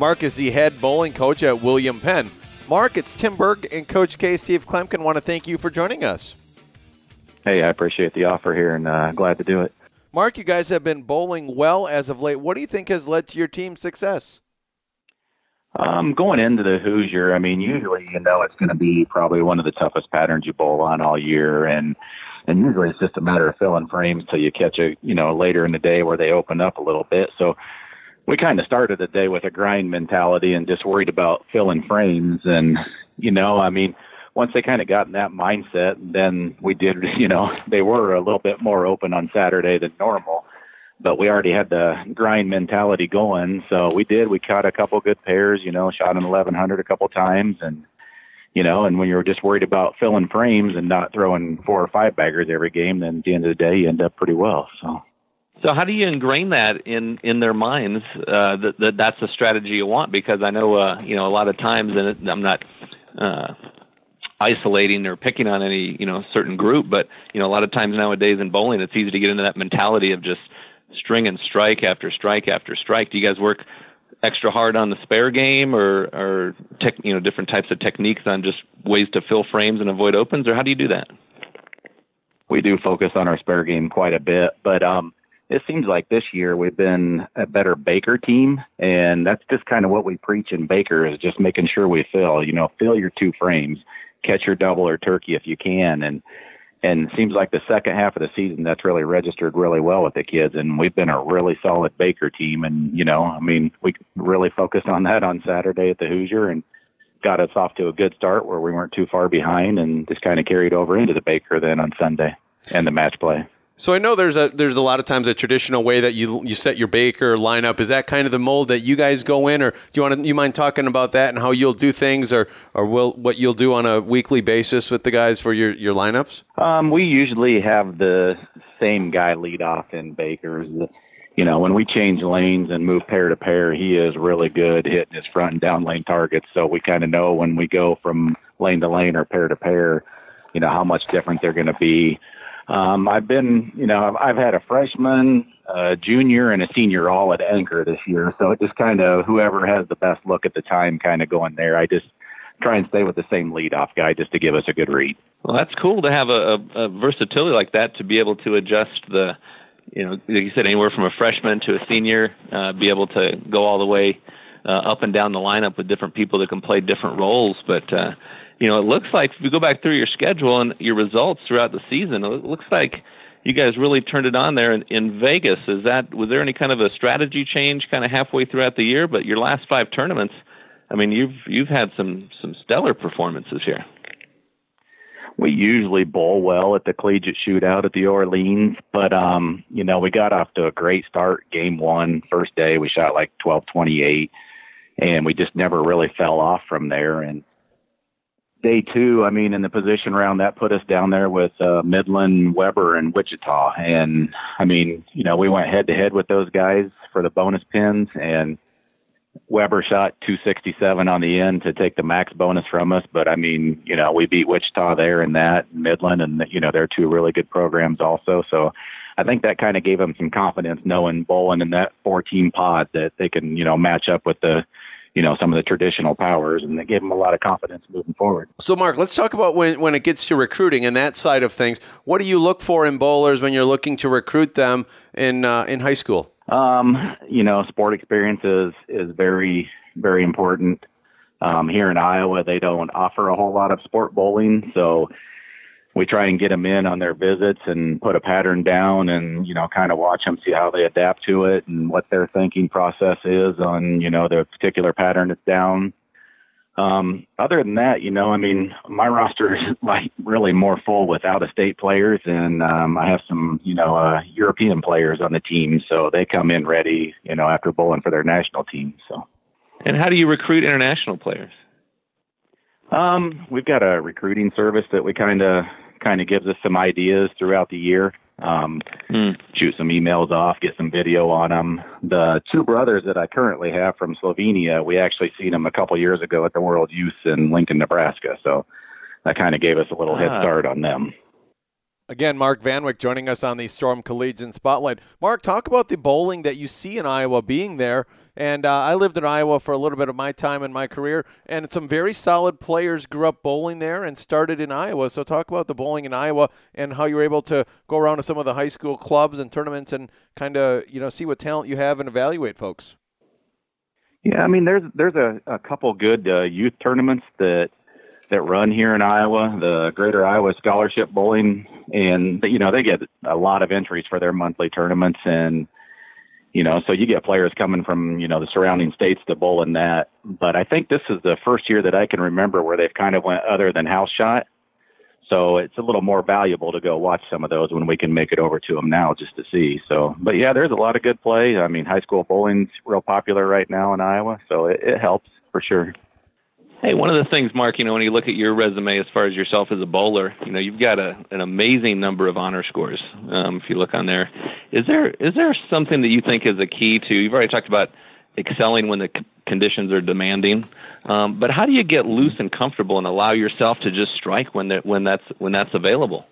Mark is the head bowling coach at William Penn. Mark, it's Tim Berg and Coach K. Steve Kloempken want to thank you for joining us. Hey, I appreciate the offer here and uh, glad to do it. Mark, you guys have been bowling well as of late. What do you think has led to your team's success? Um, going into the Hoosier, I mean, usually you know it's going to be probably one of the toughest patterns you bowl on all year, and and usually it's just a matter of filling frames till you catch a you know later in the day where they open up a little bit. So we kind of started the day with a grind mentality and just worried about filling frames, and you know, I mean. Once they kind of got in that mindset, then we did, you know, they were a little bit more open on Saturday than normal but we already had the grind mentality going. So we did. We caught a couple good pairs, you know, shot an 1100 a couple times, and you know, and when you're just worried about filling frames and not throwing four or five baggers every game, then at the end of the day, you end up pretty well. So. So how do you ingrain that in in their minds uh, that, that that's the strategy you want? Because I know uh, you know a lot of times, and I'm not uh, isolating or picking on any you know certain group, but you know a lot of times nowadays in bowling, it's easy to get into that mentality of just string and strike after strike after strike. Do you guys work extra hard on the spare game, or or tech, you know different types of techniques on just ways to fill frames and avoid opens, or how do you do that? We do focus on our spare game quite a bit, but um, it seems like this year we've been a better Baker team, and that's just kind of what we preach in Baker is just making sure we fill. You know, fill your two frames, catch your double or turkey if you can, and and it seems like the second half of the season that's really registered really well with the kids and we've been a really solid baker team and you know i mean we really focused on that on saturday at the hoosier and got us off to a good start where we weren't too far behind and just kind of carried over into the baker then on sunday and the match play so I know there's a there's a lot of times a traditional way that you you set your baker lineup. Is that kind of the mold that you guys go in, or do you want to you mind talking about that and how you'll do things, or or will what you'll do on a weekly basis with the guys for your your lineups? Um, we usually have the same guy lead off in bakers. You know, when we change lanes and move pair to pair, he is really good hitting his front and down lane targets. So we kind of know when we go from lane to lane or pair to pair, you know how much different they're going to be um, I've been, you know, I've, I've had a freshman, a junior, and a senior all at anchor this year. So it just kind of whoever has the best look at the time, kind of going there. I just try and stay with the same leadoff guy just to give us a good read. Well, that's cool to have a, a, a versatility like that to be able to adjust the, you know, like you said, anywhere from a freshman to a senior, uh, be able to go all the way uh, up and down the lineup with different people that can play different roles. But uh, you know, it looks like if you go back through your schedule and your results throughout the season, it looks like you guys really turned it on there in, in Vegas. Is that was there any kind of a strategy change kind of halfway throughout the year? But your last five tournaments, I mean, you've you've had some some stellar performances here. We usually bowl well at the collegiate shootout at the Orleans, but um, you know, we got off to a great start. Game one, first day, we shot like twelve twenty eight, and we just never really fell off from there. And day two, I mean, in the position round, that put us down there with uh, Midland, Webber, and Wichita. And I mean, you know, we went head to head with those guys for the bonus pins, and Webber shot 267 on the end to take the max bonus from us. But I mean, you know, we beat Wichita there in that Midland, and you know, they're two really good programs also. So I think that kind of gave them some confidence knowing bowling in that 14 pod that they can, you know, match up with the you know some of the traditional powers, and they gave them a lot of confidence moving forward. So, Mark, let's talk about when when it gets to recruiting and that side of things. What do you look for in bowlers when you're looking to recruit them in uh, in high school? Um, you know, sport experience is is very very important. Um, here in Iowa, they don't offer a whole lot of sport bowling, so we try and get them in on their visits and put a pattern down and you know kind of watch them see how they adapt to it and what their thinking process is on you know the particular pattern that's down. Um other than that you know i mean my roster is like really more full with out of state players and um i have some you know uh european players on the team. So they come in ready you know after bowling for their national team so. And how do you recruit international players? Um, we've got a recruiting service that we kind of kind of gives us some ideas throughout the year. Um, mm. Shoot some emails off, get some video on them. The two brothers that I currently have from Slovenia, we actually seen them a couple years ago at the World Youth in Lincoln, Nebraska. So that kind of gave us a little ah. head start on them. Again, Mark Van Wyk joining us on the Storm Collegiate Spotlight. Mark, talk about the bowling that you see in Iowa being there. And uh, I lived in Iowa for a little bit of my time in my career, and some very solid players grew up bowling there and started in Iowa. So, talk about the bowling in Iowa and how you were able to go around to some of the high school clubs and tournaments and kind of you know see what talent you have and evaluate folks. Yeah, I mean, there's there's a, a couple good uh, youth tournaments that that run here in Iowa, the Greater Iowa Scholarship Bowling, and you know they get a lot of entries for their monthly tournaments, and you know so you get players coming from you know the surrounding states to bowl in that. But I think this is the first year that I can remember where they've kind of went other than house shot. So it's a little more valuable to go watch some of those when we can make it over to them now just to see. So, but yeah, there's a lot of good play. I mean, high school bowling's real popular right now in Iowa, so it, it helps for sure. Hey, one of the things, Mark, you know, when you look at your resume as far as yourself as a bowler, you know, you've got a, an amazing number of honor scores. Um, if you look on there, is there is there something that you think is a key to? You've already talked about excelling when the c- conditions are demanding, um, but how do you get loose and comfortable and allow yourself to just strike when that when that's when that's available?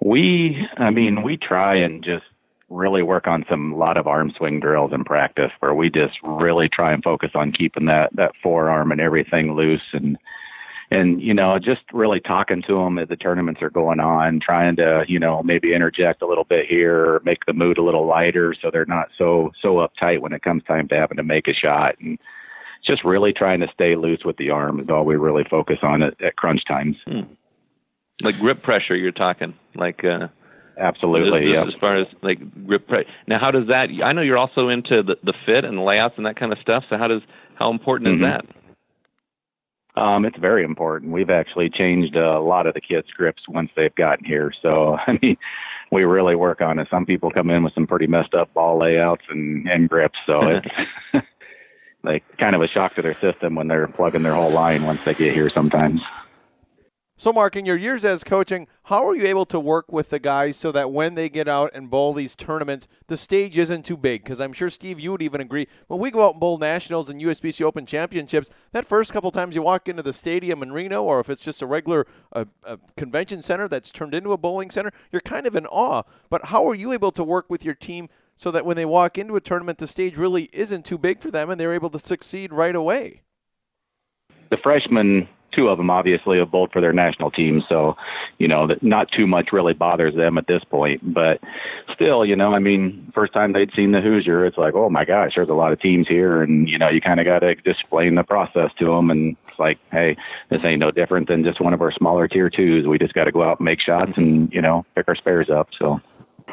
We, I mean, we try and just really work on some lot of arm swing drills in practice where we just really try and focus on keeping that that forearm and everything loose and and you know just really talking to them as the tournaments are going on trying to you know maybe interject a little bit here or make the mood a little lighter so they're not so so uptight when it comes time to having to make a shot and just really trying to stay loose with the arm is all we really focus on at, at crunch times hmm. like grip pressure you're talking like uh Absolutely, yeah. As far as like grip, now how does that? I know you're also into the, the fit and the layouts and that kind of stuff. So how does how important mm-hmm. is that? Um, it's very important. We've actually changed a lot of the kids' grips once they've gotten here. So I mean, we really work on it. Some people come in with some pretty messed up ball layouts and and grips, so it's like kind of a shock to their system when they're plugging their whole line once they get here. Sometimes. So, Mark, in your years as coaching, how are you able to work with the guys so that when they get out and bowl these tournaments, the stage isn't too big? Because I'm sure, Steve, you would even agree. When we go out and bowl nationals and USBC Open championships, that first couple times you walk into the stadium in Reno, or if it's just a regular uh, a convention center that's turned into a bowling center, you're kind of in awe. But how are you able to work with your team so that when they walk into a tournament, the stage really isn't too big for them and they're able to succeed right away? The freshmen two of them obviously have bowled for their national team, so you know that not too much really bothers them at this point. But still, you know, I mean, first time they'd seen the Hoosier, it's like, oh my gosh, there's a lot of teams here, and you know, you kind of got to explain the process to them, and it's like, hey, this ain't no different than just one of our smaller tier twos. We just got to go out and make shots, and you know, pick our spares up. So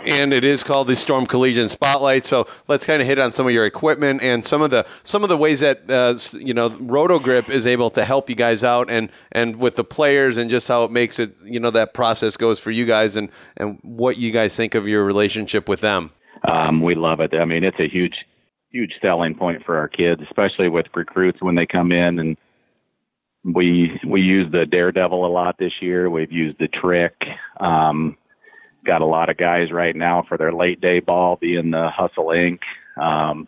and it is called the Storm Collegiate Spotlight. So let's kind of hit on some of your equipment and some of the some of the ways that uh, you know RotoGrip is able to help you guys out and and with the players and just how it makes it you know that process goes for you guys and and what you guys think of your relationship with them. Um, we love it. I mean, it's a huge huge selling point for our kids, especially with recruits when they come in and we we use the daredevil a lot this year. We've used the trick. Um, got a lot of guys right now for their late day ball being the Hustle Ink. Um,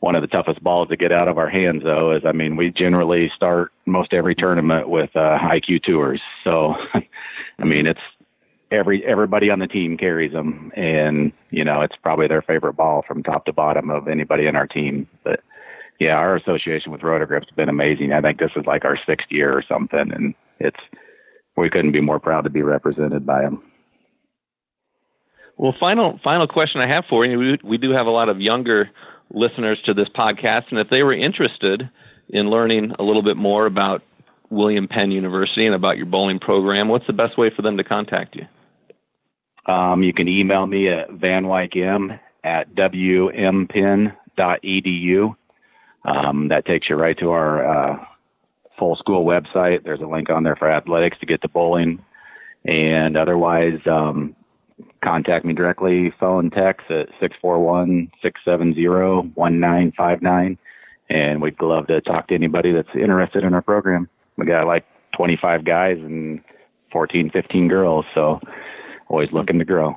one of the toughest balls to get out of our hands, though, is I mean, we generally start most every tournament with uh, IQ tours. So, I mean, it's every everybody on the team carries them, and you know, it's probably their favorite ball from top to bottom of anybody in our team. But yeah, our association with RotoGrip's been amazing. I think this is like our sixth year or something, and it's we couldn't be more proud to be represented by them. Well, final final question I have for you. We, we do have a lot of younger listeners to this podcast, and if they were interested in learning a little bit more about William Penn University and about your bowling program, what's the best way for them to contact you? Um, you can email me at vanwykem at wmpenn.edu. Um, that takes you right to our uh, full school website. There's a link on there for athletics to get to bowling. And otherwise, um, contact me directly, phone, text at 641 670 1959. and we'd love to talk to anybody that's interested in our program. We got like 25 guys and 14, 15 girls, so always looking to grow.